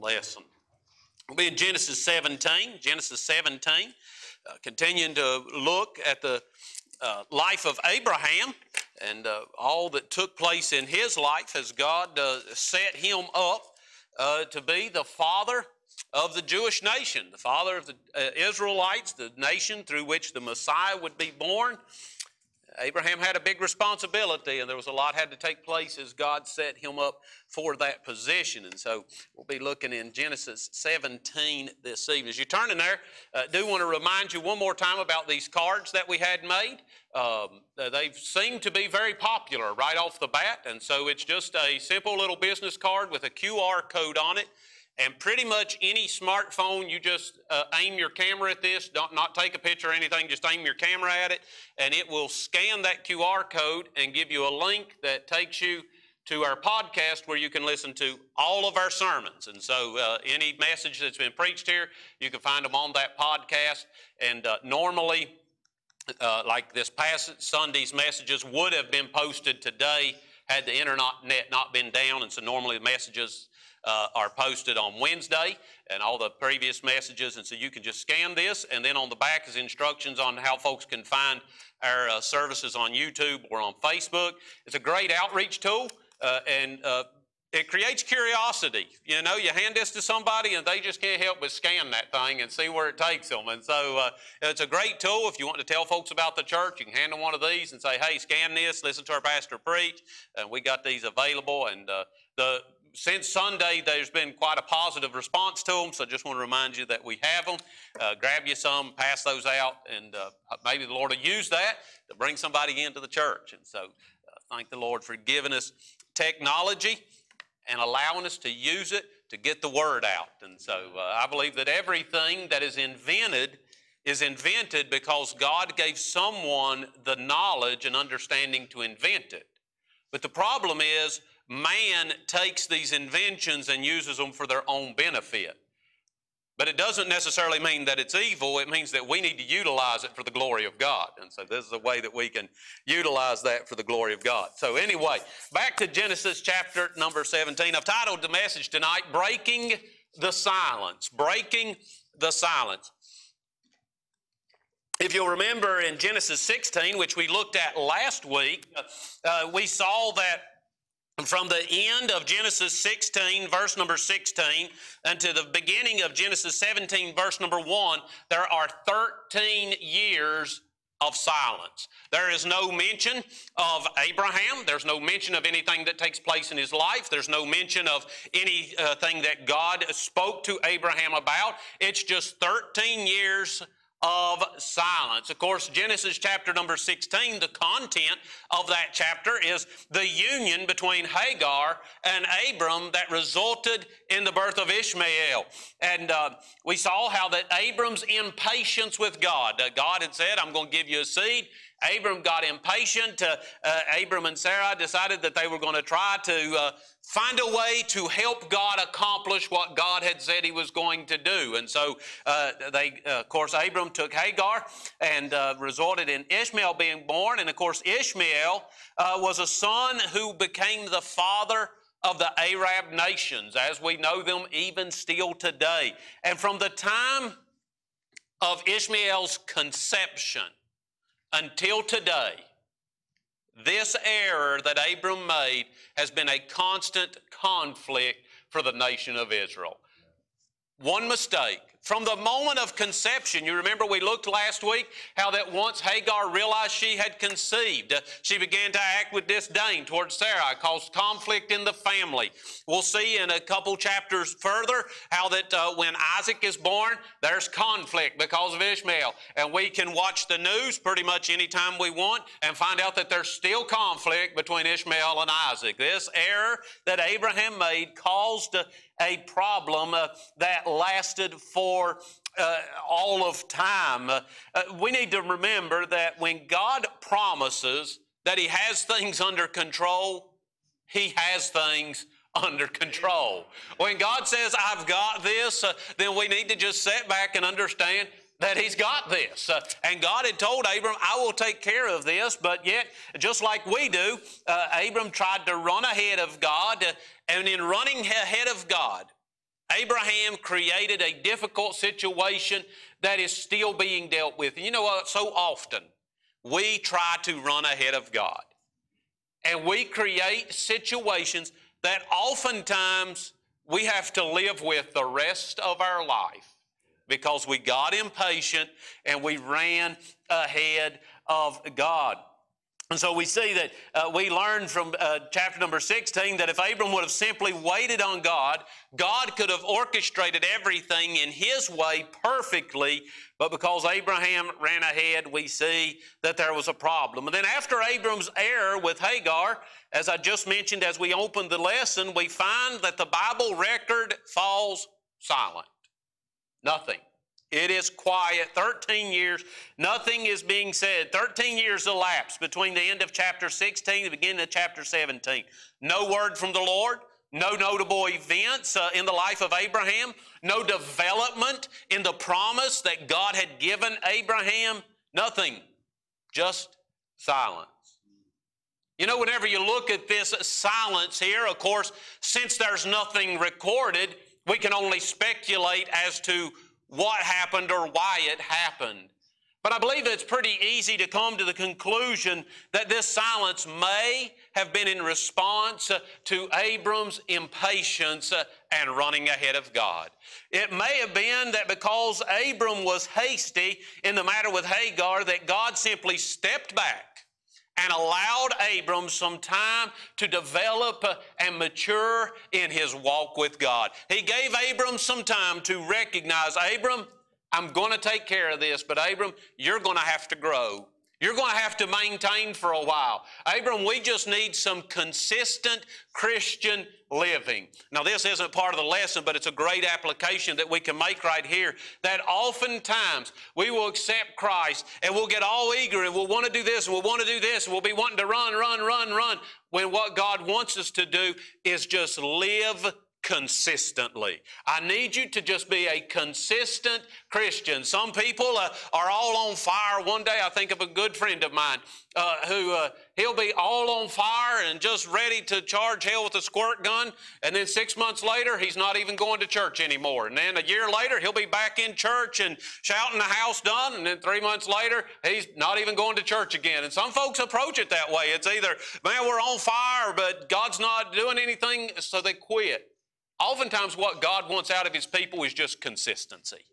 lesson. We'll be in Genesis 17, Genesis 17, uh, continuing to look at the uh, life of Abraham and uh, all that took place in his life as God uh, set him up uh, to be the father of the Jewish nation, the father of the uh, Israelites, the nation through which the Messiah would be born. Abraham had a big responsibility, and there was a lot had to take place as God set him up for that position. And so we'll be looking in Genesis 17 this evening. As you turn in there, I uh, do want to remind you one more time about these cards that we had made. Um, they seem to be very popular right off the bat, and so it's just a simple little business card with a QR code on it. And pretty much any smartphone, you just uh, aim your camera at this, don't not take a picture or anything, just aim your camera at it, and it will scan that QR code and give you a link that takes you to our podcast where you can listen to all of our sermons. And so, uh, any message that's been preached here, you can find them on that podcast. And uh, normally, uh, like this past Sunday's messages would have been posted today had the internet not been down. And so, normally, the messages uh, are posted on Wednesday and all the previous messages. And so you can just scan this, and then on the back is instructions on how folks can find our uh, services on YouTube or on Facebook. It's a great outreach tool, uh, and uh, it creates curiosity. You know, you hand this to somebody and they just can't help but scan that thing and see where it takes them. And so uh, it's a great tool. If you want to tell folks about the church, you can hand them one of these and say, hey, scan this, listen to our pastor preach. And we got these available. And uh, the since Sunday, there's been quite a positive response to them, so I just want to remind you that we have them. Uh, grab you some, pass those out, and uh, maybe the Lord will use that to bring somebody into the church. And so, uh, thank the Lord for giving us technology and allowing us to use it to get the word out. And so, uh, I believe that everything that is invented is invented because God gave someone the knowledge and understanding to invent it. But the problem is, man takes these inventions and uses them for their own benefit. But it doesn't necessarily mean that it's evil. It means that we need to utilize it for the glory of God. And so this is a way that we can utilize that for the glory of God. So anyway, back to Genesis chapter number 17. I've titled the message tonight, Breaking the Silence. Breaking the Silence. If you'll remember in Genesis 16, which we looked at last week, uh, we saw that from the end of Genesis 16, verse number 16, until the beginning of Genesis 17, verse number 1, there are 13 years of silence. There is no mention of Abraham. There's no mention of anything that takes place in his life. There's no mention of anything that God spoke to Abraham about. It's just 13 years of silence. Of course, Genesis chapter number 16, the content of that chapter is the union between Hagar and Abram that resulted in the birth of Ishmael. And uh, we saw how that Abram's impatience with God, uh, God had said, I'm going to give you a seed. Abram got impatient. Uh, uh, Abram and Sarah decided that they were going to try to uh, find a way to help God accomplish what God had said He was going to do. And so, uh, they, uh, of course, Abram took Hagar and uh, resulted in Ishmael being born. And of course, Ishmael was a son who became the father of the Arab nations, as we know them even still today. And from the time of Ishmael's conception, until today, this error that Abram made has been a constant conflict for the nation of Israel. One mistake, from the moment of conception, you remember we looked last week how that once Hagar realized she had conceived, she began to act with disdain towards Sarah, caused conflict in the family. We'll see in a couple chapters further how that uh, when Isaac is born, there's conflict because of Ishmael. And we can watch the news pretty much anytime we want and find out that there's still conflict between Ishmael and Isaac. This error that Abraham made caused a problem uh, that lasted for uh, all of time. Uh, we need to remember that when God promises that He has things under control, He has things under control. When God says, I've got this, uh, then we need to just sit back and understand that he's got this. Uh, and God had told Abram, I will take care of this, but yet, just like we do, uh, Abram tried to run ahead of God, uh, and in running ahead of God, Abraham created a difficult situation that is still being dealt with. And you know what? So often we try to run ahead of God. And we create situations that oftentimes we have to live with the rest of our life because we got impatient and we ran ahead of God. And so we see that uh, we learned from uh, chapter number 16 that if Abram would have simply waited on God, God could have orchestrated everything in His way perfectly. But because Abraham ran ahead, we see that there was a problem. And then after Abram's error with Hagar, as I just mentioned as we opened the lesson, we find that the Bible record falls silent. Nothing. It is quiet. 13 years, nothing is being said. 13 years elapsed between the end of chapter 16 and the beginning of chapter 17. No word from the Lord, no notable events uh, in the life of Abraham, no development in the promise that God had given Abraham, nothing, just silence. You know, whenever you look at this silence here, of course, since there's nothing recorded, we can only speculate as to what happened or why it happened. But I believe it's pretty easy to come to the conclusion that this silence may have been in response uh, to Abram's impatience uh, and running ahead of God. It may have been that because Abram was hasty in the matter with Hagar, that God simply stepped back and allowed Abram some time to develop uh, and mature in his walk with God. He gave Abram some time to recognize, Abram, I'm going to take care of this, but Abram, you're going to have to grow. You're going to have to maintain for a while. Abram, we just need some consistent Christian living. Now, this isn't part of the lesson, but it's a great application that we can make right here. That oftentimes we will accept Christ and we'll get all eager and we'll want to do this and we'll want to do this and we'll be wanting to run, run, run, run. When what God wants us to do is just live consistently. I need you to just be a consistent Christian. Some people uh, are all on fire. One day I think of a good friend of mine uh, who uh, he'll be all on fire and just ready to charge hell with a squirt gun. And then six months later, he's not even going to church anymore. And then a year later, he'll be back in church and shouting the house done. And then three months later, he's not even going to church again. And some folks approach it that way. It's either, man, we're on fire, but God's not doing anything, so they quit. Oftentimes, what God wants out of His people is just consistency.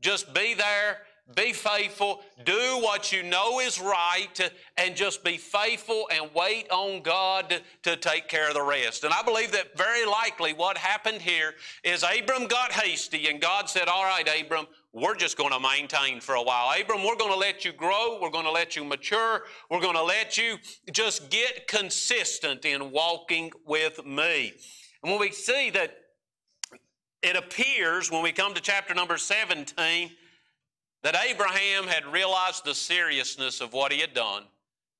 Just be there, be faithful, do what you know is right, and just be faithful and wait on God to, take care of the rest. And I believe that very likely what happened here is Abram got hasty, and God said, All right, Abram, we're just going to maintain for a while. Abram, we're going to let you grow. We're going to let you mature. We're going to let you just get consistent in walking with me. And when we see that it appears when we come to chapter number 17 that Abraham had realized the seriousness of what he had done,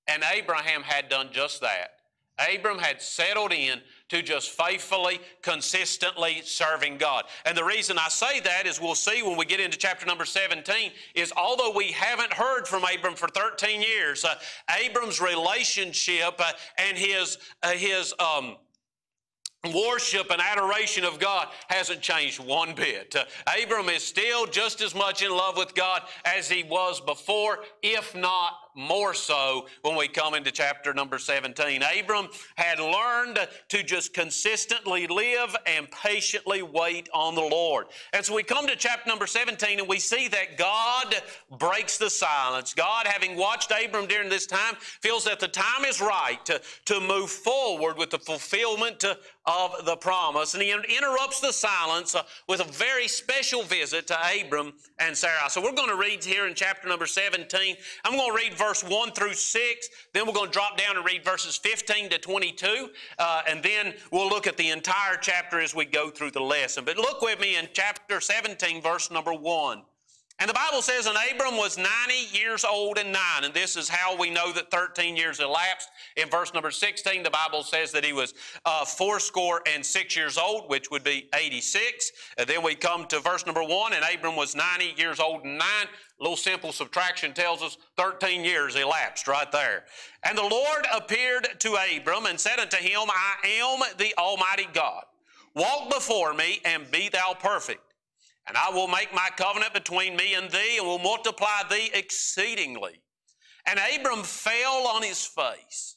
and Abraham had done just that. Abram had settled in to just faithfully, consistently serving God. And the reason I say that is we'll see when we get into chapter number 17 is although we haven't heard from Abram for 13 years, uh, Abram's relationship uh, and his, uh, his um, worship and adoration of God hasn't changed one bit. Uh, Abram is still just as much in love with God as he was before, if not more so when we come into chapter number 17. Abram had learned to just consistently live and patiently wait on the Lord. And so we come to chapter number 17 and we see that God breaks the silence. God, having watched Abram during this time, feels that the time is right to, to move forward with the fulfillment of the promise. And he interrupts the silence uh, with a very special visit to Abram and Sarah. So we're going to read here in chapter number 17. I'm going to read verse 1 through 6. Then we're going to drop down and read verses 15 to 22. Uh, and then we'll look at the entire chapter as we go through the lesson. But look with me in chapter 17, verse number 1. And the Bible says, and Abram was 90 years old and nine. And this is how we know that 13 years elapsed. In verse number 16, the Bible says that he was uh, fourscore and six years old, which would be 86. And then we come to verse number one, and Abram was 90 years old and nine. A little simple subtraction tells us 13 years elapsed right there. And the Lord appeared to Abram and said unto him, I am the Almighty God. walk before me and be thou perfect. And I will make my covenant between me and thee and will multiply thee exceedingly. And Abram fell on his face.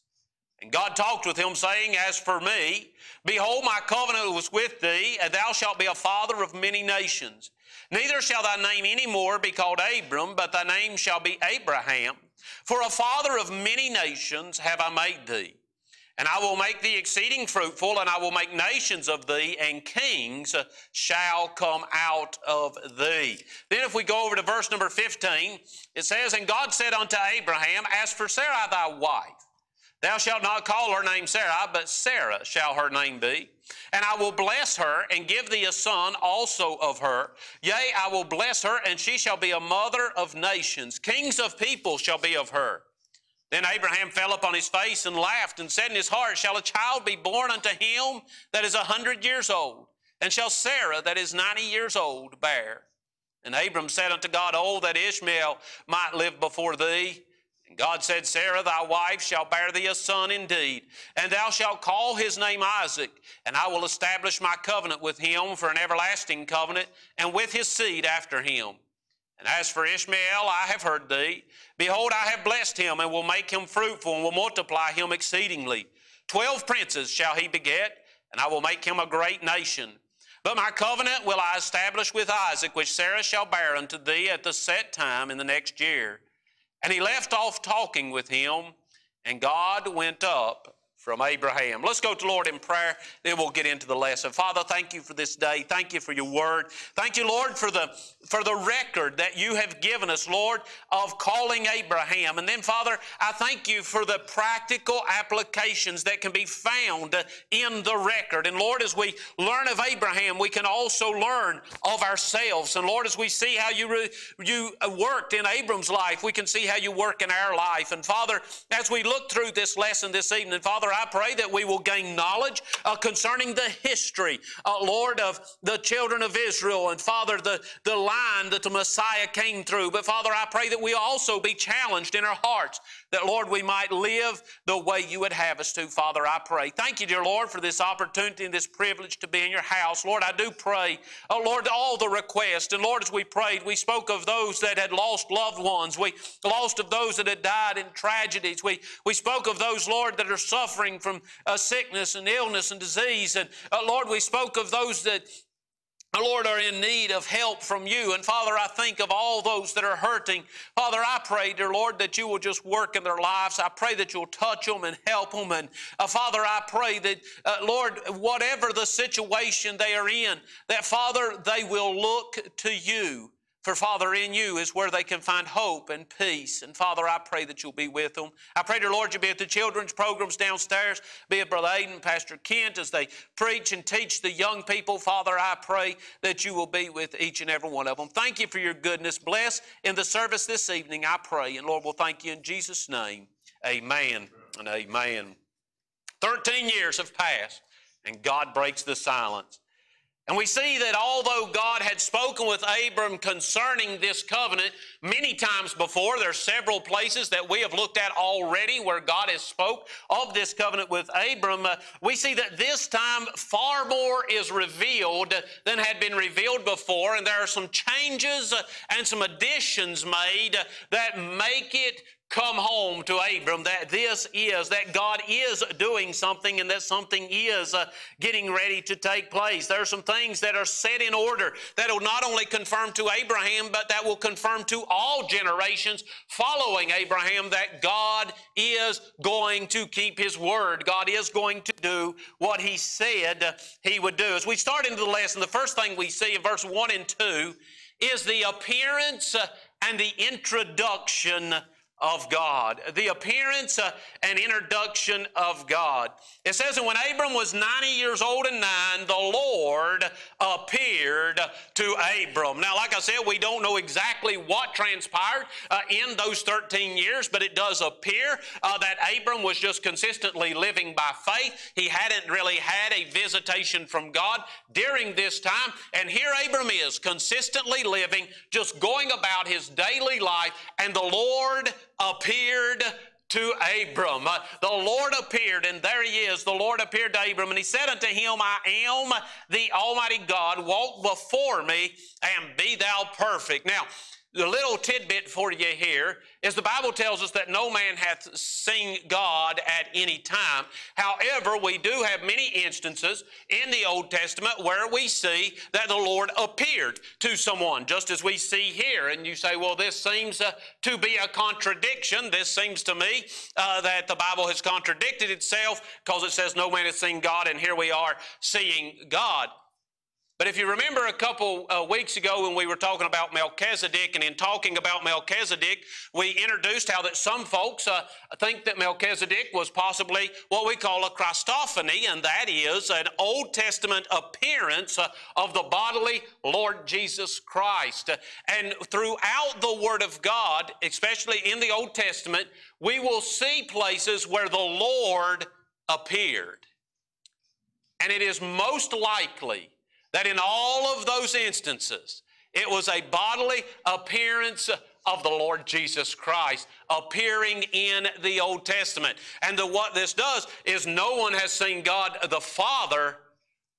And God talked with him, saying, As for me, behold, my covenant was with thee, and thou shalt be a father of many nations. Neither shall thy name any more be called Abram, but thy name shall be Abraham. For a father of many nations have I made thee. And I will make thee exceeding fruitful, and I will make nations of thee, and kings shall come out of thee. Then, if we go over to verse number 15, it says, And God said unto Abraham, As for Sarai thy wife, thou shalt not call her name Sarai, but Sarah shall her name be. And I will bless her and give thee a son also of her. Yea, I will bless her, and she shall be a mother of nations. Kings of people shall be of her. Then Abraham fell upon his face and laughed and said in his heart, Shall a child be born unto him that is a hundred years old? And shall Sarah that is ninety years old bear? And Abram said unto God, Oh, that Ishmael might live before thee. And God said, Sarah, thy wife, shall bear thee a son indeed, and thou shalt call his name Isaac, and I will establish my covenant with him for an everlasting covenant, and with his seed after him. And as for Ishmael, I have heard thee. Behold, I have blessed him, and will make him fruitful, and will multiply him exceedingly. Twelve princes shall he beget, and I will make him a great nation. But my covenant will I establish with Isaac, which Sarah shall bear unto thee at the set time in the next year. And he left off talking with him, and God went up from Abraham. Let's go to Lord in prayer, then we'll get into the lesson. Father, thank you for this day. Thank you for your word. Thank you, Lord, for the for the record that you have given us, Lord, of calling Abraham. And then, Father, I thank you for the practical applications that can be found in the record. And Lord, as we learn of Abraham, we can also learn of ourselves. And Lord, as we see how you re, you uh, worked in Abram's life, we can see how you work in our life. And Father, as we look through this lesson this evening, Father, I pray that we will gain knowledge uh, concerning the history, uh, Lord, of the children of Israel, and Father, the, the line that the Messiah came through. But Father, I pray that we also be challenged in our hearts that, Lord, we might live the way you would have us to. Father, I pray. Thank you, dear Lord, for this opportunity and this privilege to be in your house. Lord, I do pray, oh Lord, all the requests. And Lord, as we prayed, we spoke of those that had lost loved ones. We lost of those that had died in tragedies. We, we spoke of those, Lord, that are suffering from uh, sickness and illness and disease. And uh, Lord, we spoke of those that Lord, are in need of help from you. And Father, I think of all those that are hurting. Father, I pray, dear Lord, that you will just work in their lives. I pray that you'll touch them and help them. And uh, Father, I pray that, uh, Lord, whatever the situation they are in, that Father, they will look to you for Father, in you is where they can find hope and peace. And Father, I pray that you'll be with them. I pray, dear Lord, you'll be at the children's programs downstairs, be it Brother Aiden, Pastor Kent, as they preach and teach the young people. Father, I pray that you will be with each and every one of them. Thank you for your goodness. Bless in the service this evening, I pray. And Lord, we'll thank you in Jesus' name. Amen and amen. 13 years have passed, and God breaks the silence. And we see that although God had spoken with Abram concerning this covenant many times before, there are several places that we have looked at already where God has spoke of this covenant with Abram. Uh, we see that this time far more is revealed than had been revealed before, and there are some changes uh, and some additions made uh, that make it come home to Abram that this is, that God is doing something and that something is uh, getting ready to take place. There are some things that are set in order that will not only confirm to Abraham, but that will confirm to all generations following Abraham that God is going to keep His word. God is going to do what He said He would do. As we start into the lesson, the first thing we see in verse 1 and 2 is the appearance and the introduction of God, the appearance uh, and introduction of God. It says that when Abram was 90 years old and nine, the Lord appeared to Abram. Now, like I said, we don't know exactly what transpired uh, in those 13 years, but it does appear uh, that Abram was just consistently living by faith. He hadn't really had a visitation from God during this time. And here Abram is, consistently living, just going about his daily life, and the Lord appeared to Abram. Uh, the Lord appeared, and there he is. The Lord appeared to Abram, and he said unto him, I am the Almighty God. Walk before me, and be thou perfect. Now, the little tidbit for you here is the Bible tells us that no man hath seen God at any time. However, we do have many instances in the Old Testament where we see that the Lord appeared to someone, just as we see here. And you say, well, this seems uh, to be a contradiction. This seems to me uh, that the Bible has contradicted itself because it says no man has seen God, and here we are seeing God. But if you remember a couple uh, weeks ago when we were talking about Melchizedek, and in talking about Melchizedek, we introduced how that some folks uh, think that Melchizedek was possibly what we call a Christophany, and that is an Old Testament appearance uh, of the bodily Lord Jesus Christ. And throughout the Word of God, especially in the Old Testament, we will see places where the Lord appeared. And it is most likely that in all of those instances, it was a bodily appearance of the Lord Jesus Christ appearing in the Old Testament. And the, what this does is no one has seen God the Father,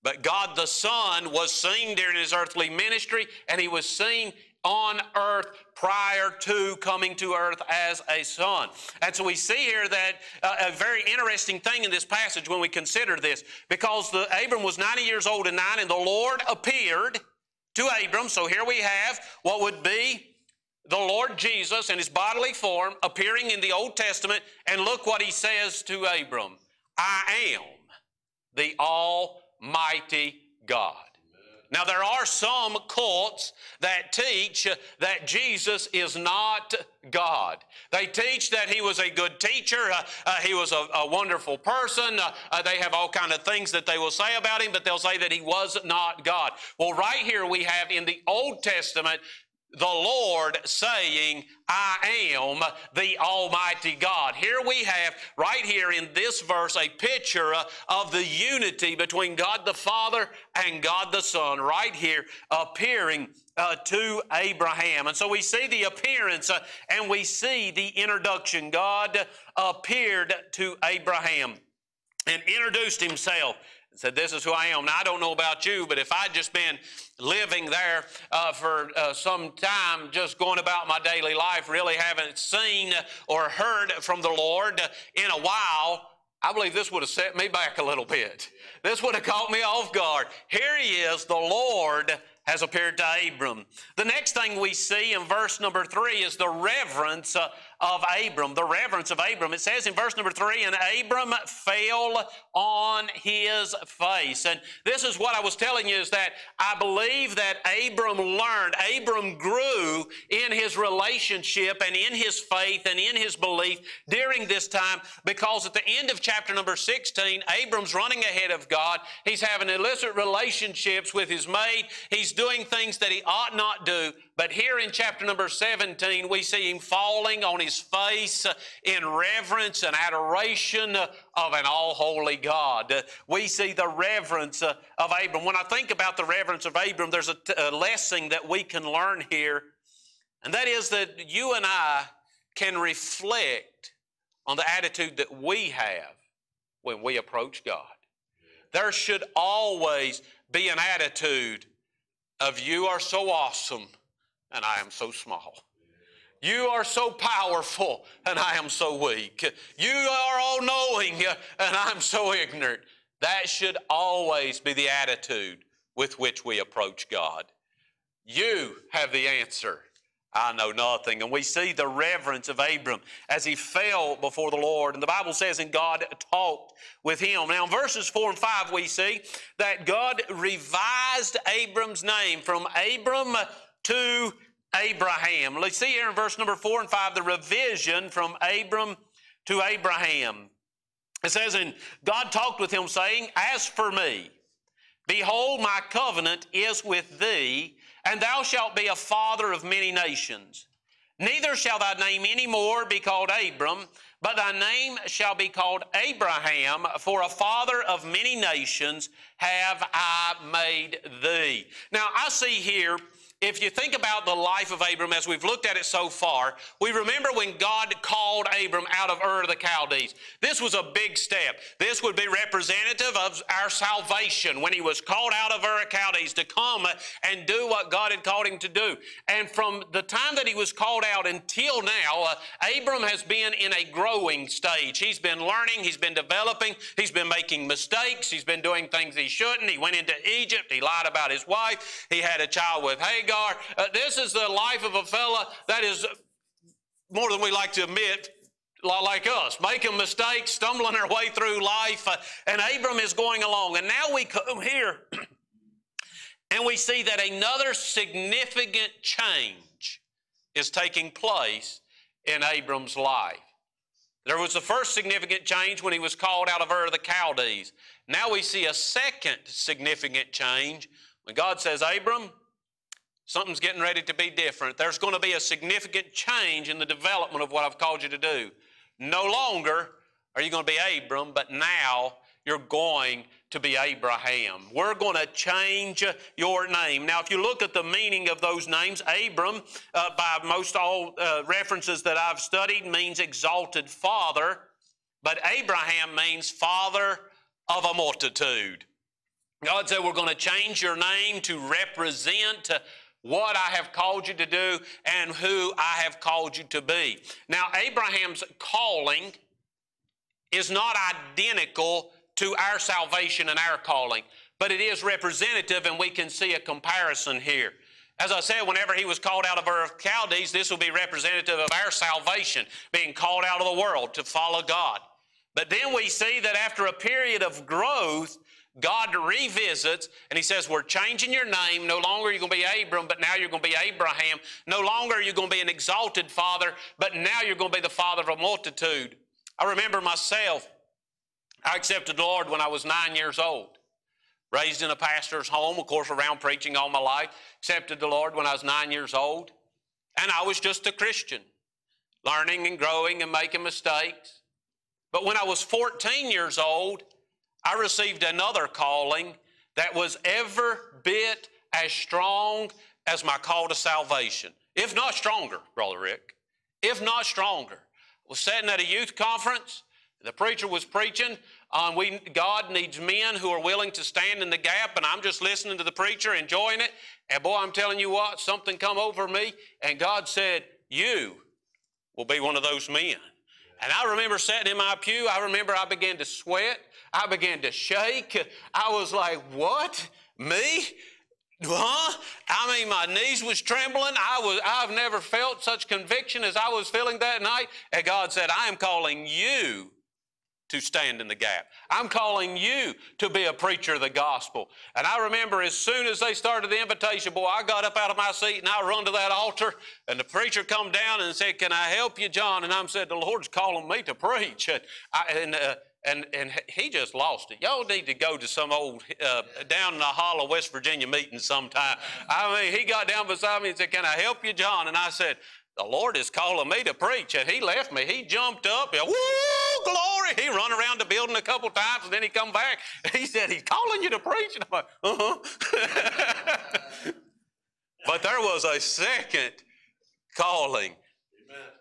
but God the Son was seen during his earthly ministry, and he was seen on earth prior to coming to earth as a son. And so we see here that uh, a very interesting thing in this passage when we consider this, because the, Abram was 90 years old and nine, and the Lord appeared to Abram. So here we have what would be the Lord Jesus in his bodily form appearing in the Old Testament, and look what he says to Abram I am the Almighty God. Now, there are some cults that teach that Jesus is not God. They teach that he was a good teacher, uh, uh, he was a, a wonderful person. Uh, uh they have all kind of things that they will say about him, but they'll say that he was not God. Well, right here we have in the Old Testament the Lord saying, I am the Almighty God. Here we have, right here in this verse, a picture of the unity between God the Father and God the Son, right here appearing uh, to Abraham. And so we see the appearance uh, and we see the introduction. God appeared to Abraham and introduced himself said, This is who I am. Now, I don't know about you, but if I'd just been living there uh, for uh, some time, just going about my daily life, really haven't seen or heard from the Lord in a while, I believe this would have set me back a little bit. This would have caught me off guard. Here he is, the Lord has appeared to Abram. The next thing we see in verse number three is the reverence uh, of Abram, the reverence of Abram. It says in verse number three, and Abram fell on his face. And this is what I was telling you is that I believe that Abram learned, Abram grew in his relationship and in his faith and in his belief during this time because at the end of chapter number 16, Abram's running ahead of God. He's having illicit relationships with his maid. He's doing things that he ought not do. But here in chapter number 17, we see him falling on his face in reverence and adoration of an all holy God. We see the reverence of Abram. When I think about the reverence of Abram, there's a, t- a lesson that we can learn here, and that is that you and I can reflect on the attitude that we have when we approach God. There should always be an attitude of you are so awesome and I am so small. You are so powerful, and I am so weak. You are all knowing, and I'm so ignorant. That should always be the attitude with which we approach God. You have the answer. I know nothing. And we see the reverence of Abram as he fell before the Lord. And the Bible says, and God talked with him. Now, in verses 4 and 5, we see that God revised Abram's name from Abram to Abraham. Let's see here in verse number 4 and 5 the revision from Abram to Abraham. It says, And God talked with him, saying, As for me, behold, my covenant is with thee, and thou shalt be a father of many nations. Neither shall thy name any more be called Abram, but thy name shall be called Abraham, for a father of many nations have I made thee. Now, I see here if you think about the life of Abram as we've looked at it so far, we remember when God called Abram out of Ur of the Chaldees. This was a big step. This would be representative of our salvation when he was called out of Ur of the Chaldees to come and do what God had called him to do. And from the time that he was called out until now, uh, Abram has been in a growing stage. He's been learning, he's been developing, he's been making mistakes, he's been doing things he shouldn't. He went into Egypt, he lied about his wife, he had a child with Hagar. Uh, this is the life of a fella that is more than we like to admit, like us, making mistakes, stumbling our way through life. Uh, and Abram is going along. And now we come here and we see that another significant change is taking place in Abram's life. There was the first significant change when he was called out of Ur of the Chaldees. Now we see a second significant change when God says, Abram, something's getting ready to be different. There's going to be a significant change in the development of what I've called you to do. No longer are you going to be Abram, but now you're going to be Abraham. We're going to change your name. Now, if you look at the meaning of those names, Abram, uh, by most all uh, references that I've studied, means exalted father, but Abraham means father of a multitude. God said, We're going to change your name to represent what I have called you to do and who I have called you to be. Now, Abraham's calling is not identical to our salvation and our calling, but it is representative, and we can see a comparison here. As I said, whenever he was called out of Ur of Chaldees, this will be representative of our salvation, being called out of the world to follow God. But then we see that after a period of growth, God revisits and he says, We're changing your name. No longer are you going to be Abram, but now you're going to be Abraham. No longer are you going to be an exalted father, but now you're going to be the father of a multitude. I remember myself, I accepted the Lord when I was nine years old. Raised in a pastor's home, of course, around preaching all my life. Accepted the Lord when I was nine years old. And I was just a Christian, learning and growing and making mistakes. But when I was 14 years old, I received another calling that was every bit as strong as my call to salvation, if not stronger, Brother Rick, if not stronger. I was sitting at a youth conference. The preacher was preaching on we, God needs men who are willing to stand in the gap, and I'm just listening to the preacher, enjoying it. And boy, I'm telling you what, something come over me, and God said, You will be one of those men. And I remember sitting in my pew, I remember I began to sweat. I began to shake. I was like, what? Me? Huh? I mean, my knees was trembling. I was, I've never felt such conviction as I was feeling that night. And God said, I am calling you to stand in the gap. I'm calling you to be a preacher of the gospel. And I remember as soon as they started the invitation, boy, I got up out of my seat and I run to that altar, and the preacher come down and said, "Can I help you, John?" And I said, "The Lord's calling me to preach." And, I, and uh, and, and he just lost it. Y'all need to go to some old uh, down in the hollow, West Virginia meeting sometime. I mean, he got down beside me and said, "Can I help you, John?" And I said, "The Lord is calling me to preach." And he left me. He jumped up. And, Woo, glory! He run around the building a couple times, and then he come back. He said, "He's calling you to preach." And I'm like, "Uh huh." but there was a second calling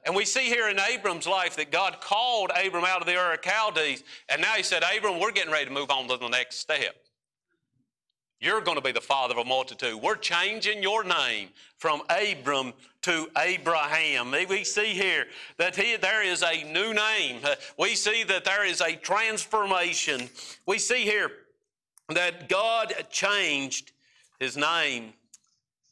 and we see here in Abram's life that God called Abram out of the Ur of Chaldees, and now he said, Abram, we're getting ready to move on to the next step. You're going to be the father of a multitude. We're changing your name from Abram to Abraham. We see here that he, there is a new name. We see that there is a transformation. We see here that God changed his name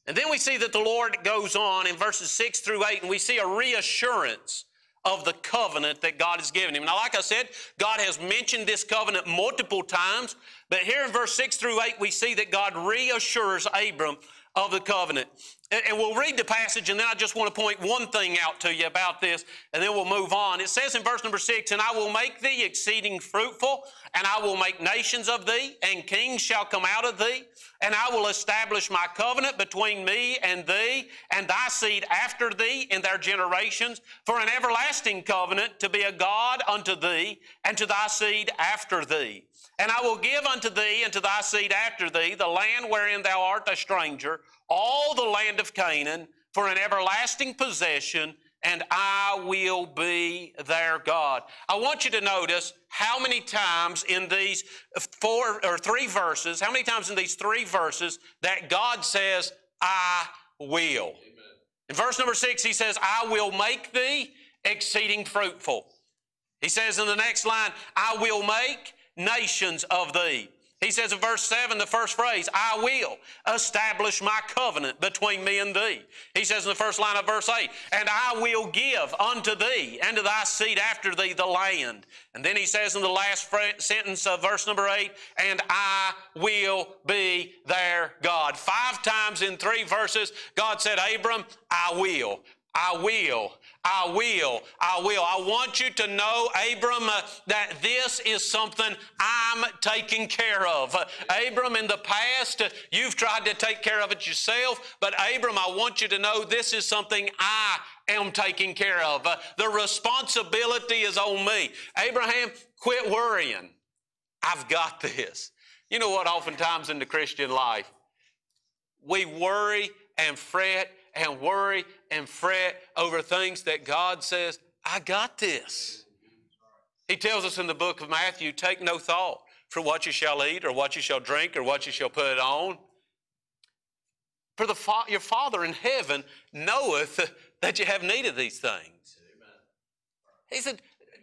and then we see that the Lord goes on in verses 6 through 8, and we see a reassurance of the covenant that God has given him. Now, like I said, God has mentioned this covenant multiple times, but here in verse 6 through 8, we see that God reassures Abram of the covenant. And we'll read the passage, and then I just want to point one thing out to you about this, and then we'll move on. It says in verse number six, And I will make thee exceeding fruitful, and I will make nations of thee, and kings shall come out of thee, and I will establish my covenant between me and thee, and thy seed after thee in their generations, for an everlasting covenant to be a God unto thee, and to thy seed after thee. And I will give unto thee and to thy seed after thee the land wherein thou art a stranger, all the land of Canaan, for an everlasting possession, and I will be their God. I want you to notice how many times in these four or three verses, how many times in these three verses that God says, I will. Amen. In verse number six, he says, I will make thee exceeding fruitful. He says in the next line, I will make nations of thee. He says in verse 7, the first phrase, I will establish my covenant between me and thee. He says in the first line of verse 8, and I will give unto thee and to thy seed after thee the land. And then he says in the last sentence of verse number 8, and I will be their God. Five times in three verses, God said, Abram, I will. I will. I will. I will. I want you to know, Abram, uh, that this is something I'm taking care of. Uh, Abram, in the past, uh, you've tried to take care of it yourself, but Abram, I want you to know this is something I am taking care of. Uh, the responsibility is on me. Abraham, quit worrying. I've got this. You know what, oftentimes in the Christian life, we worry and fret and worry and fret over things that God says, I got this. He tells us in the book of Matthew, take no thought for what you shall eat or what you shall drink or what you shall put on. For the fa- your Father in heaven knoweth that you have need of these things. He said,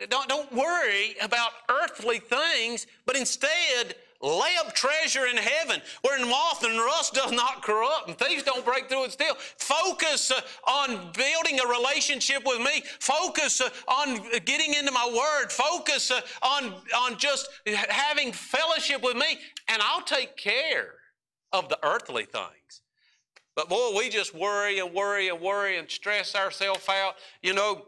don't, don't worry about earthly things, but instead Lay up treasure in heaven where moth and rust does not corrupt and thieves don't break through and steal. Focus uh, on building a relationship with me. Focus uh, on getting into my word. Focus uh, on, on just having fellowship with me, and I'll take care of the earthly things. But boy, we just worry and worry and worry and stress ourselves out. You know,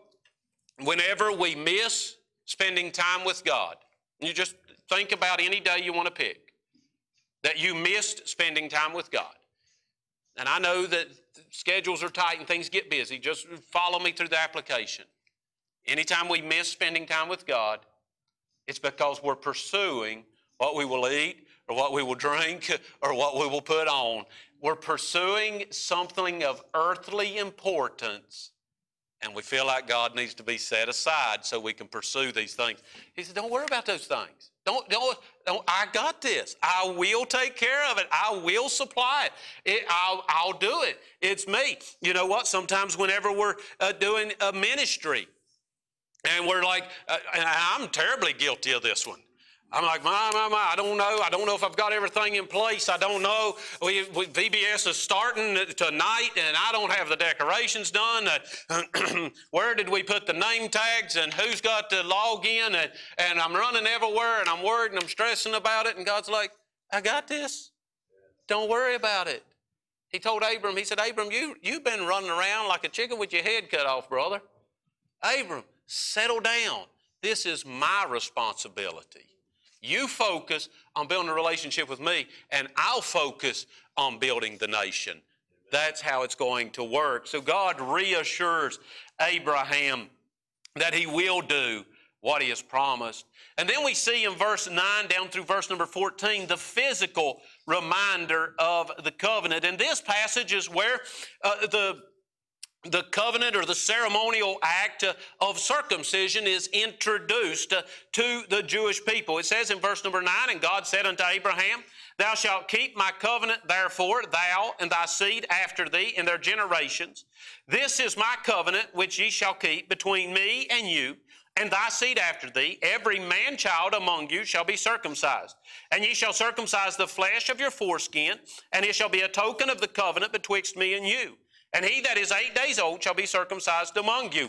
whenever we miss spending time with God, you just Think about any day you want to pick that you missed spending time with God. And I know that schedules are tight and things get busy. Just follow me through the application. Anytime we miss spending time with God, it's because we're pursuing what we will eat or what we will drink or what we will put on. We're pursuing something of earthly importance and we feel like God needs to be set aside so we can pursue these things. He said, Don't worry about those things. Don't, don't, don't, I got this. I will take care of it. I will supply it. it I'll, I'll do it. It's me. You know what? Sometimes whenever we're uh, doing a ministry and we're like, uh, I'm terribly guilty of this one. I'm like, my, my, my, I don't know. I don't know if I've got everything in place. I don't know. We, we, VBS is starting tonight, and I don't have the decorations done. Uh, where did we put the name tags, and who's got to log in? And, and I'm running everywhere, and I'm worried, and I'm stressing about it. And God's like, I got this. Don't worry about it. He told Abram, he said, Abram, you, you've been running around like a chicken with your head cut off, brother. Abram, settle down. This is my responsibility. You focus on building a relationship with me, and I'll focus on building the nation. That's how it's going to work. So God reassures Abraham that he will do what he has promised. And then we see in verse 9 down through verse number 14 the physical reminder of the covenant. And this passage is where uh, the the covenant or the ceremonial act of circumcision is introduced to the Jewish people. It says in verse number 9, And God said unto Abraham, Thou shalt keep my covenant, therefore, thou and thy seed after thee in their generations. This is my covenant which ye shall keep between me and you, and thy seed after thee. Every man child among you shall be circumcised. And ye shall circumcise the flesh of your foreskin, and it shall be a token of the covenant betwixt me and you. And he that is eight days old shall be circumcised among you.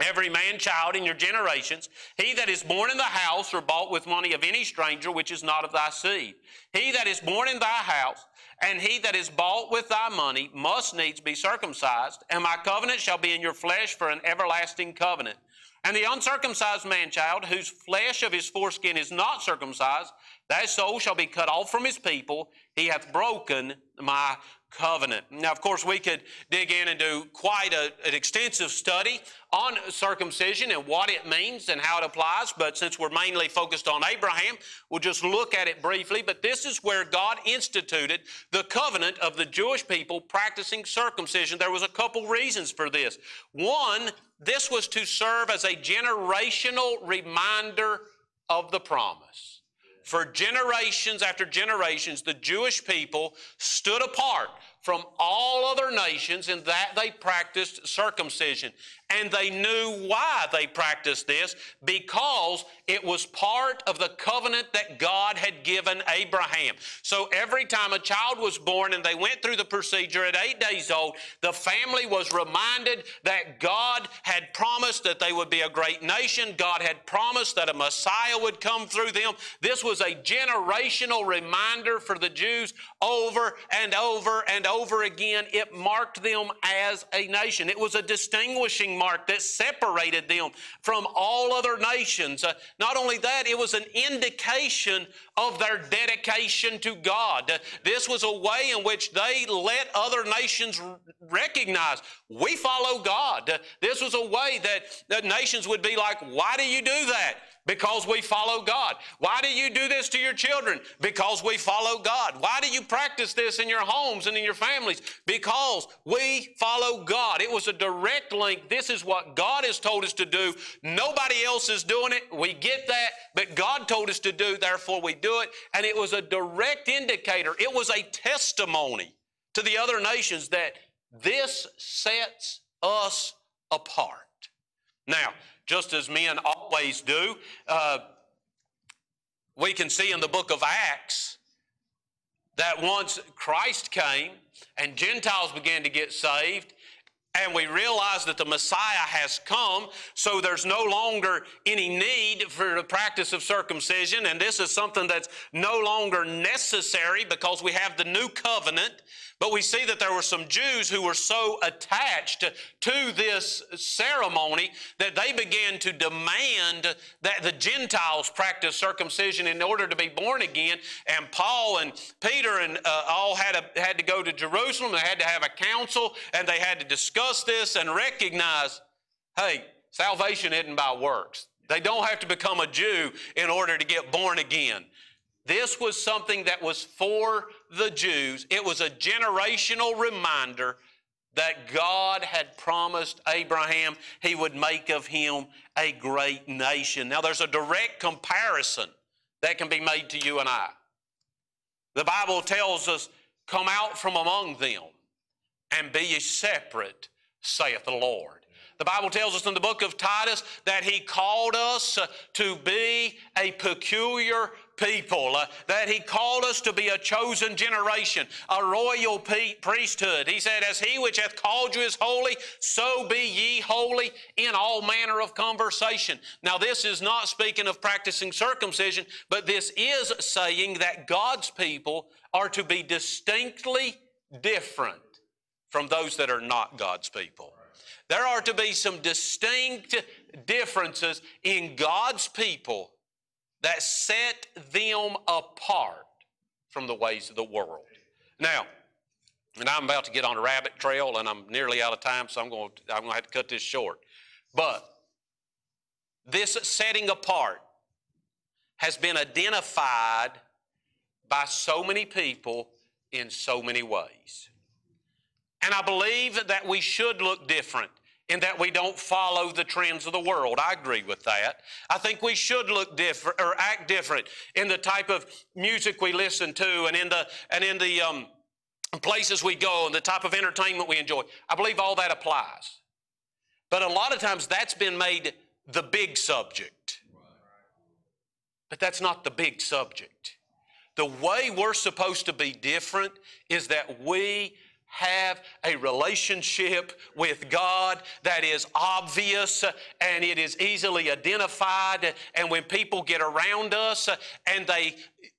Every man child in your generations, he that is born in the house or bought with money of any stranger which is not of thy seed. He that is born in thy house, and he that is bought with thy money must needs be circumcised, and my covenant shall be in your flesh for an everlasting covenant. And the uncircumcised man child, whose flesh of his foreskin is not circumcised, that soul shall be cut off from his people. He hath broken my covenant. Now, of course, we could dig in and do quite a, an extensive study on circumcision and what it means and how it applies, but since we're mainly focused on Abraham, we'll just look at it briefly. But this is where God instituted the covenant of the Jewish people practicing circumcision. There was a couple reasons for this. One, this was to serve as a generational reminder of the promise. For generations after generations, the Jewish people stood apart from all other nations in that they practiced circumcision. And they knew why they practiced this because it was part of the covenant that God had given Abraham. So every time a child was born and they went through the procedure at eight days old, the family was reminded that God had promised that they would be a great nation. God had promised that a Messiah would come through them. This was a generational reminder for the Jews over and over and over again. It marked them as a nation. It was a distinguishing mark that separated them from all other nations. Uh, not only that, it was an indication of their dedication to God. This was a way in which they let other nations recognize we follow God. This was a way that, that nations would be like, why do you do that? Because we follow God. Why do you do this to your children? Because we follow God. Why do you practice this in your homes and in your families? Because we follow God. It was a direct link. This is what God has told us to do. Nobody else is doing it. We get that, but God told us to do, therefore we do it. And it was a direct indicator. It was a testimony to the other nations that this sets us apart. Now, just as men always do. Uh, we can see in the book of Acts that once Christ came and Gentiles began to get saved, and we realize that the Messiah has come, so there's no longer any need for the practice of circumcision, and this is something that's no longer necessary because we have the new covenant. But we see that there were some Jews who were so attached to this ceremony that they began to demand that the Gentiles practice circumcision in order to be born again. And Paul and Peter and uh, all had, a, had to go to Jerusalem. They had to have a council and they had to discuss this and recognize hey, salvation isn't by works. They don't have to become a Jew in order to get born again. This was something that was for the Jews. It was a generational reminder that God had promised Abraham he would make of him a great nation. Now, there's a direct comparison that can be made to you and I. The Bible tells us, Come out from among them and be ye separate, saith the Lord. The Bible tells us in the book of Titus that He called us to be a peculiar people, uh, that He called us to be a chosen generation, a royal pe- priesthood. He said, As He which hath called you is holy, so be ye holy in all manner of conversation. Now, this is not speaking of practicing circumcision, but this is saying that God's people are to be distinctly different from those that are not God's people. There are to be some distinct differences in God's people that set them apart from the ways of the world. Now, and I'm about to get on a rabbit trail and I'm nearly out of time, so I'm going to, I'm going to have to cut this short. But this setting apart has been identified by so many people in so many ways. And I believe that we should look different in that we don't follow the trends of the world. I agree with that. I think we should look different or act different in the type of music we listen to and in the and in the um, places we go and the type of entertainment we enjoy. I believe all that applies. But a lot of times that's been made the big subject. But that's not the big subject. The way we're supposed to be different is that we have a relationship with God that is obvious and it is easily identified. And when people get around us and they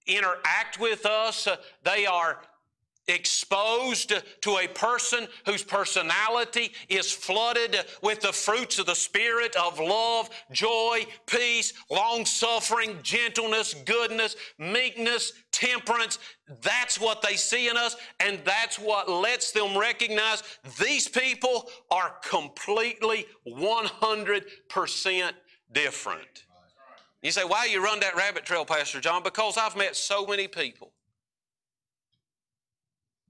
interact with us, they are exposed to a person whose personality is flooded with the fruits of the Spirit of love, joy, peace, long suffering, gentleness, goodness, meekness, temperance. That's what they see in us, and that's what lets them recognize these people are completely 100% different. You say, why you run that rabbit trail, Pastor John? Because I've met so many people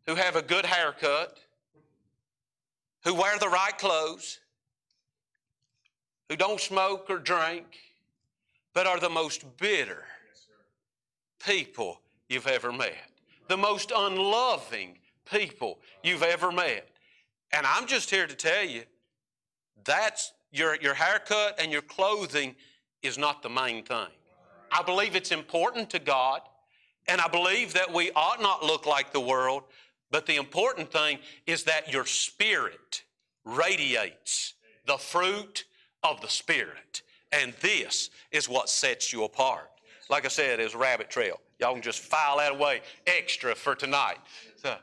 who have a good haircut, who wear the right clothes, who don't smoke or drink, but are the most bitter people you've ever met, the most unloving people you've ever met. And I'm just here to tell you that's your, your haircut and your clothing is not the main thing. I believe it's important to God, and I believe that we ought not look like the world, but the important thing is that your spirit radiates the fruit of the Spirit. And this is what sets you apart. Like I said, it's rabbit trail. Y'all can just file that away extra for tonight. So,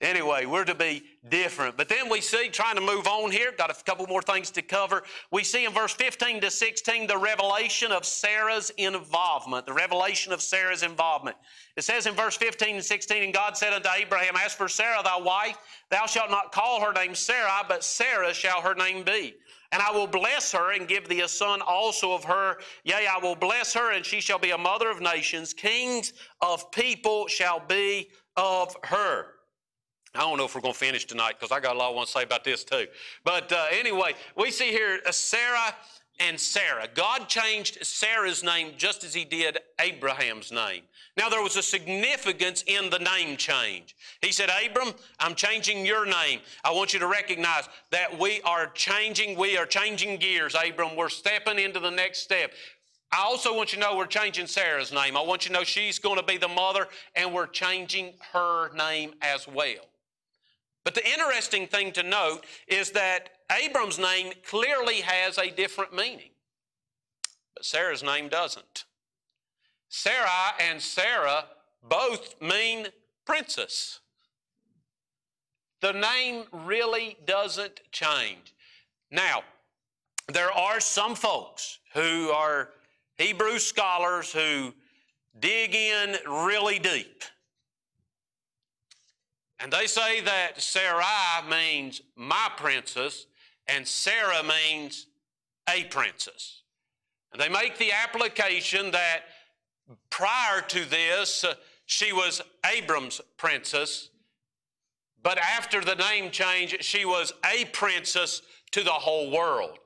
Anyway, we're to be different. But then we see, trying to move on here, got a couple more things to cover. We see in verse 15 to 16 the revelation of Sarah's involvement. The revelation of Sarah's involvement. It says in verse 15 and 16, And God said unto Abraham, As for Sarai thy wife, thou shalt not call her name Sarai, but Sarah shall her name be. And I will bless her and give thee a son also of her. Yea, I will bless her, and she shall be a mother of nations. Kings of people shall be of her. I don't know if we're going to finish tonight because I got a lot I want to say about this too. But uh, anyway, we see here uh, Sarai and Sarah. God changed Sarah's name just as He did Abraham's name. Now, there was a significance in the name change. He said, Abram, I'm changing your name. I want you to recognize that we are changing, we are changing gears, Abram. We're stepping into the next step. I also want you to know we're changing Sarah's name. I want you to know she's going to be the mother, and we're changing her name as well. But the interesting thing to note is that Abram's name clearly has a different meaning, but Sarah's name doesn't. Sarai and Sarah both mean princess. The name really doesn't change. Now, there are some folks who are Hebrew scholars who dig in really deep and they say that Sarai means my princess and Sarah means a princess. And they make the application that prior to this, uh, she was Abram's princess, but after the name change, she was a princess to the whole world.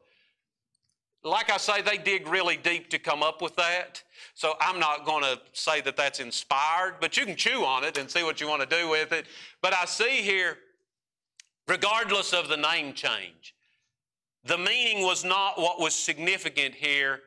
Like I say, they dig really deep to come up with that. So I'm not going to say that that's inspired, but you can chew on it and see what you want to do with it. But I see here, regardless of the name change, the meaning was not what was significant here.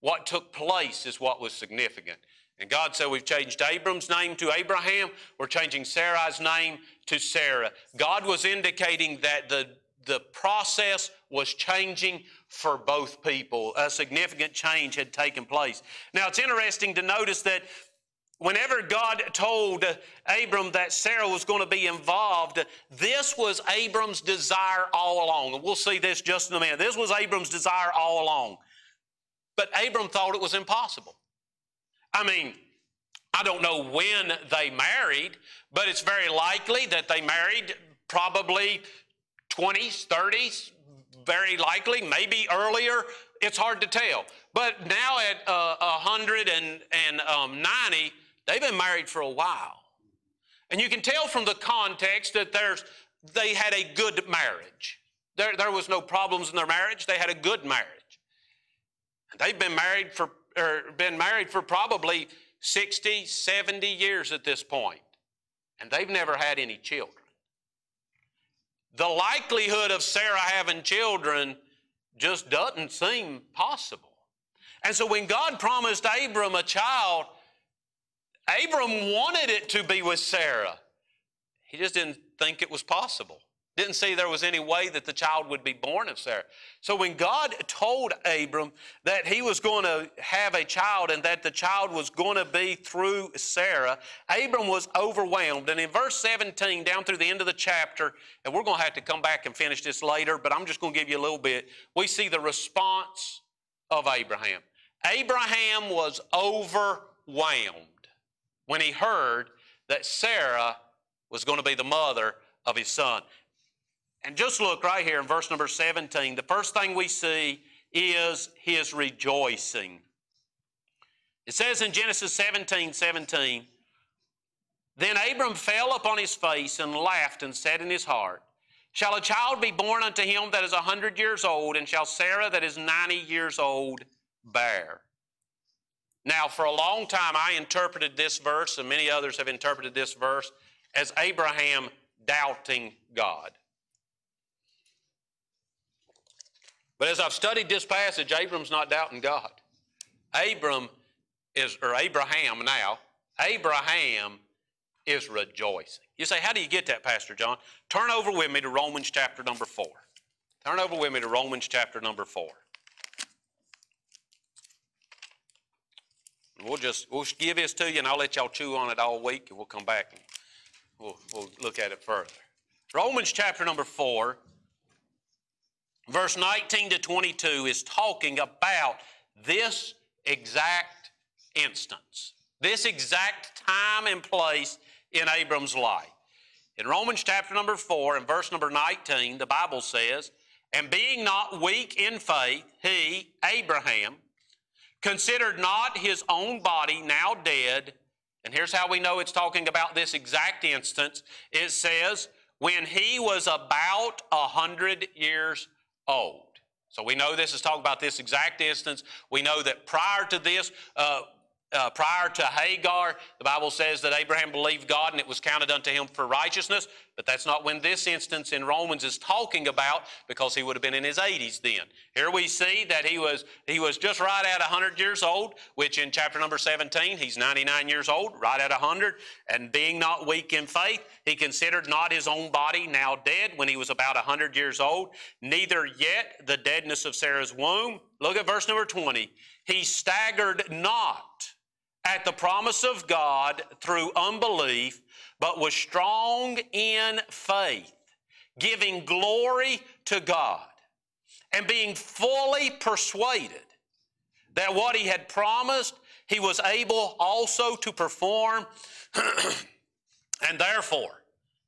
What took place is what was significant. And God said, We've changed Abram's name to Abraham. We're changing Sarai's name to Sarah. God was indicating that the, the process was changing for both people. A significant change had taken place. Now, it's interesting to notice that whenever God told Abram that Sarah was going to be involved, this was Abram's desire all along. And we'll see this just in a minute. This was Abram's desire all along. But Abram thought it was impossible. I mean, I don't know when they married, but it's very likely that they married probably 20s, 30s, very likely, maybe earlier. It's hard to tell. But now at uh, 190, um, they've been married for a while. And you can tell from the context that there's, they had a good marriage. There, there was no problems in their marriage. They had a good marriage. They've been married for, or been married for probably 60, 70 years at this point, and they've never had any children the likelihood of Sarah having children just doesn't seem possible. And so when God promised Abram a child, Abram wanted it to be with Sarah. He just didn't think it was possible. Didn't see there was any way that the child would be born of Sarah. So when God told Abram that he was going to have a child and that the child was going to be through Sarah, Abram was overwhelmed. And in verse 17, down through the end of the chapter, and we're going to have to come back and finish this later, but I'm just going to give you a little bit, we see the response of Abraham. Abraham was overwhelmed when he heard that Sarah was going to be the mother of his son. And just look right here in verse number 17. The first thing we see is his rejoicing. It says in Genesis 17 17, Then Abram fell upon his face and laughed and said in his heart, Shall a child be born unto him that is a hundred years old, and shall Sarah that is ninety years old bear? Now, for a long time, I interpreted this verse, and many others have interpreted this verse, as Abraham doubting God. But as I've studied this passage, Abram's not doubting God. Abram is, or Abraham now, Abraham is rejoicing. You say, how do you get that, Pastor John? Turn over with me to Romans chapter number 4. Turn over with me to Romans chapter number 4. We'll just we'll give this to you, and I'll let y'all chew on it all week, and we'll come back and we'll, we'll look at it further. Romans chapter number 4 verse 19 to 22 is talking about this exact instance, this exact time and place in Abram's life. In Romans chapter number 4 and verse number 19, the Bible says, And being not weak in faith, he, Abraham, considered not his own body now dead. And here's how we know it's talking about this exact instance. It says, when he was about a hundred years old. So we know this is talking about this exact instance. We know that prior to this, uh, uh, prior to Hagar, the Bible says that Abraham believed God and it was counted unto him for righteousness. But that's not when this instance in Romans is talking about because he would have been in his 80s then. Here we see that he was, he was just right at 100 years old, which in chapter number 17, he's 99 years old, right at 100. And being not weak in faith, he considered not his own body now dead when he was about 100 years old, neither yet the deadness of Sarah's womb. Look at verse number 20. He staggered not at the promise of God through unbelief but was strong in faith, giving glory to God, and being fully persuaded that what he had promised, he was able also to perform, and therefore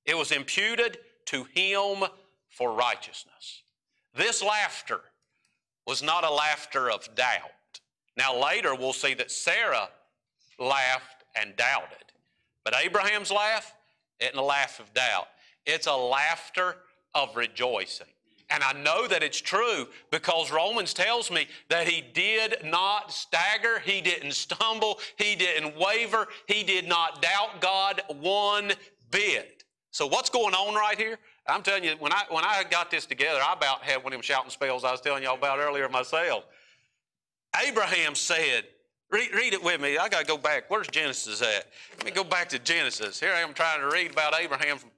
it was imputed to him for righteousness. This laughter was not a laughter of doubt. Now, later we'll see that Sarah laughed and doubted. But Abraham's laugh isn't a laugh of doubt, it's a laughter of rejoicing. And I know that it's true because Romans tells me that he did not stagger, he didn't stumble, he didn't waver, he did not doubt God one bit. So what's going on right here? I'm telling you, when I when I got this together, I about had one of them shouting spells I was telling y'all about earlier myself. Abraham said, Read, read it with me. I got to go back. Where's Genesis at? Let me go back to Genesis. Here I am trying to read about Abraham from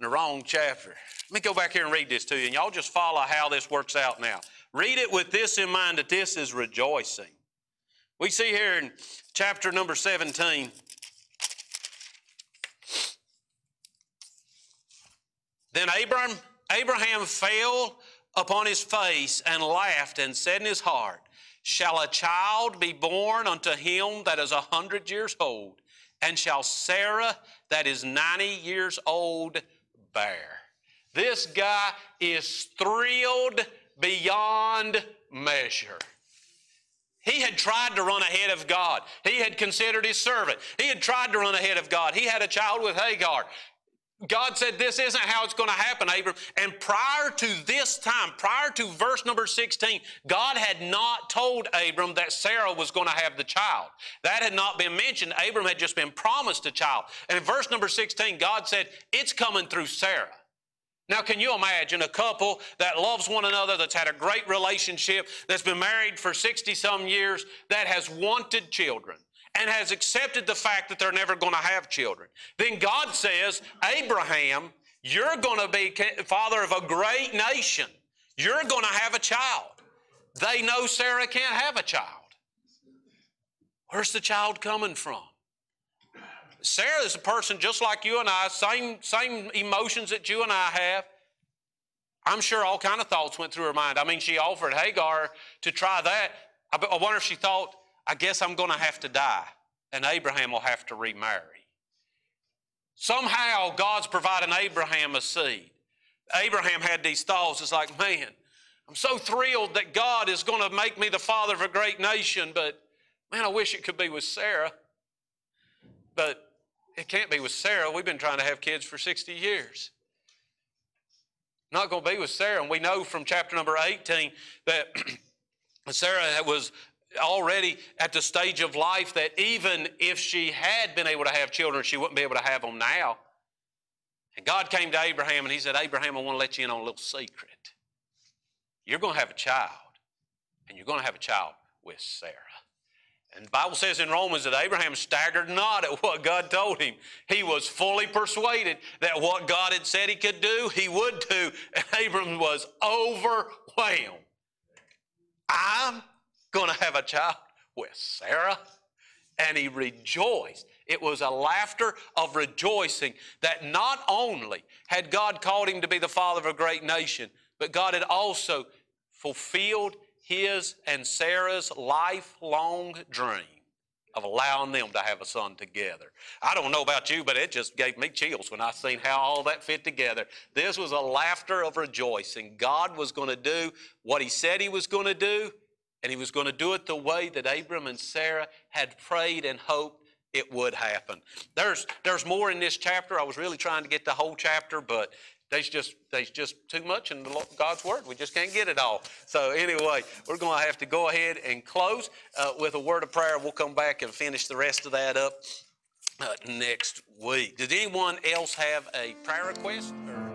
the wrong chapter. Let me go back here and read this to you, and y'all just follow how this works out now. Read it with this in mind that this is rejoicing. We see here in chapter number 17. Then Abraham, Abraham fell upon his face and laughed and said in his heart, Shall a child be born unto him that is a hundred years old? And shall Sarah that is 90 years old bear? This guy is thrilled beyond measure. He had tried to run ahead of God. He had considered his servant. He had tried to run ahead of God. He had a child with Hagar. God said, This isn't how it's going to happen, Abram. And prior to this time, prior to verse number 16, God had not told Abram that Sarah was going to have the child. That had not been mentioned. Abram had just been promised a child. And in verse number 16, God said, It's coming through Sarah. Now, can you imagine a couple that loves one another, that's had a great relationship, that's been married for 60 some years, that has wanted children? And has accepted the fact that they're never going to have children. Then God says, Abraham, You're going to be father of a great nation. You're going to have a child. They know Sarah can't have a child. Where's the child coming from? Sarah is a person just like you and I, same, same emotions that you and I have. I'm sure all kind of thoughts went through her mind. I mean, she offered Hagar to try that. I, wonder if she thought, I guess I'm going to have to die, and Abraham will have to remarry. Somehow, God's providing Abraham a seed. Abraham had these thoughts. It's like, man, I'm so thrilled that God is going to make me the father of a great nation, but man, I wish it could be with Sarah. But it can't be with Sarah. We've been trying to have kids for 60 years. Not going to be with Sarah. And we know from chapter number 18 that Sarah was already at the stage of life that even if she had been able to have children, she wouldn't be able to have them now. And God came to Abraham and he said, Abraham, I want to let you in on a little secret. You're going to have a child, and you're going to have a child with Sarah. And the Bible says in Romans that Abraham staggered not at what God told him. He was fully persuaded that what God had said he could do, he would do. And Abram was overwhelmed. I'm going to have a child with Sarah. And he rejoiced. It was a laughter of rejoicing that not only had God called him to be the father of a great nation, but God had also fulfilled his and Sarah's lifelong dream of allowing them to have a son together. I don't know about you, but it just gave me chills when I seen how all that fit together. This was a laughter of rejoicing. God was going to do what he said he was going to do, and he was going to do it the way that Abram and Sarah had prayed and hoped it would happen. There's, there's more in this chapter. I was really trying to get the whole chapter, but there's just there's just too much in God's word. We just can't get it all. So anyway, we're going to have to go ahead and close uh, with a word of prayer. We'll come back and finish the rest of that up uh, next week. Did anyone else have a prayer request? Or?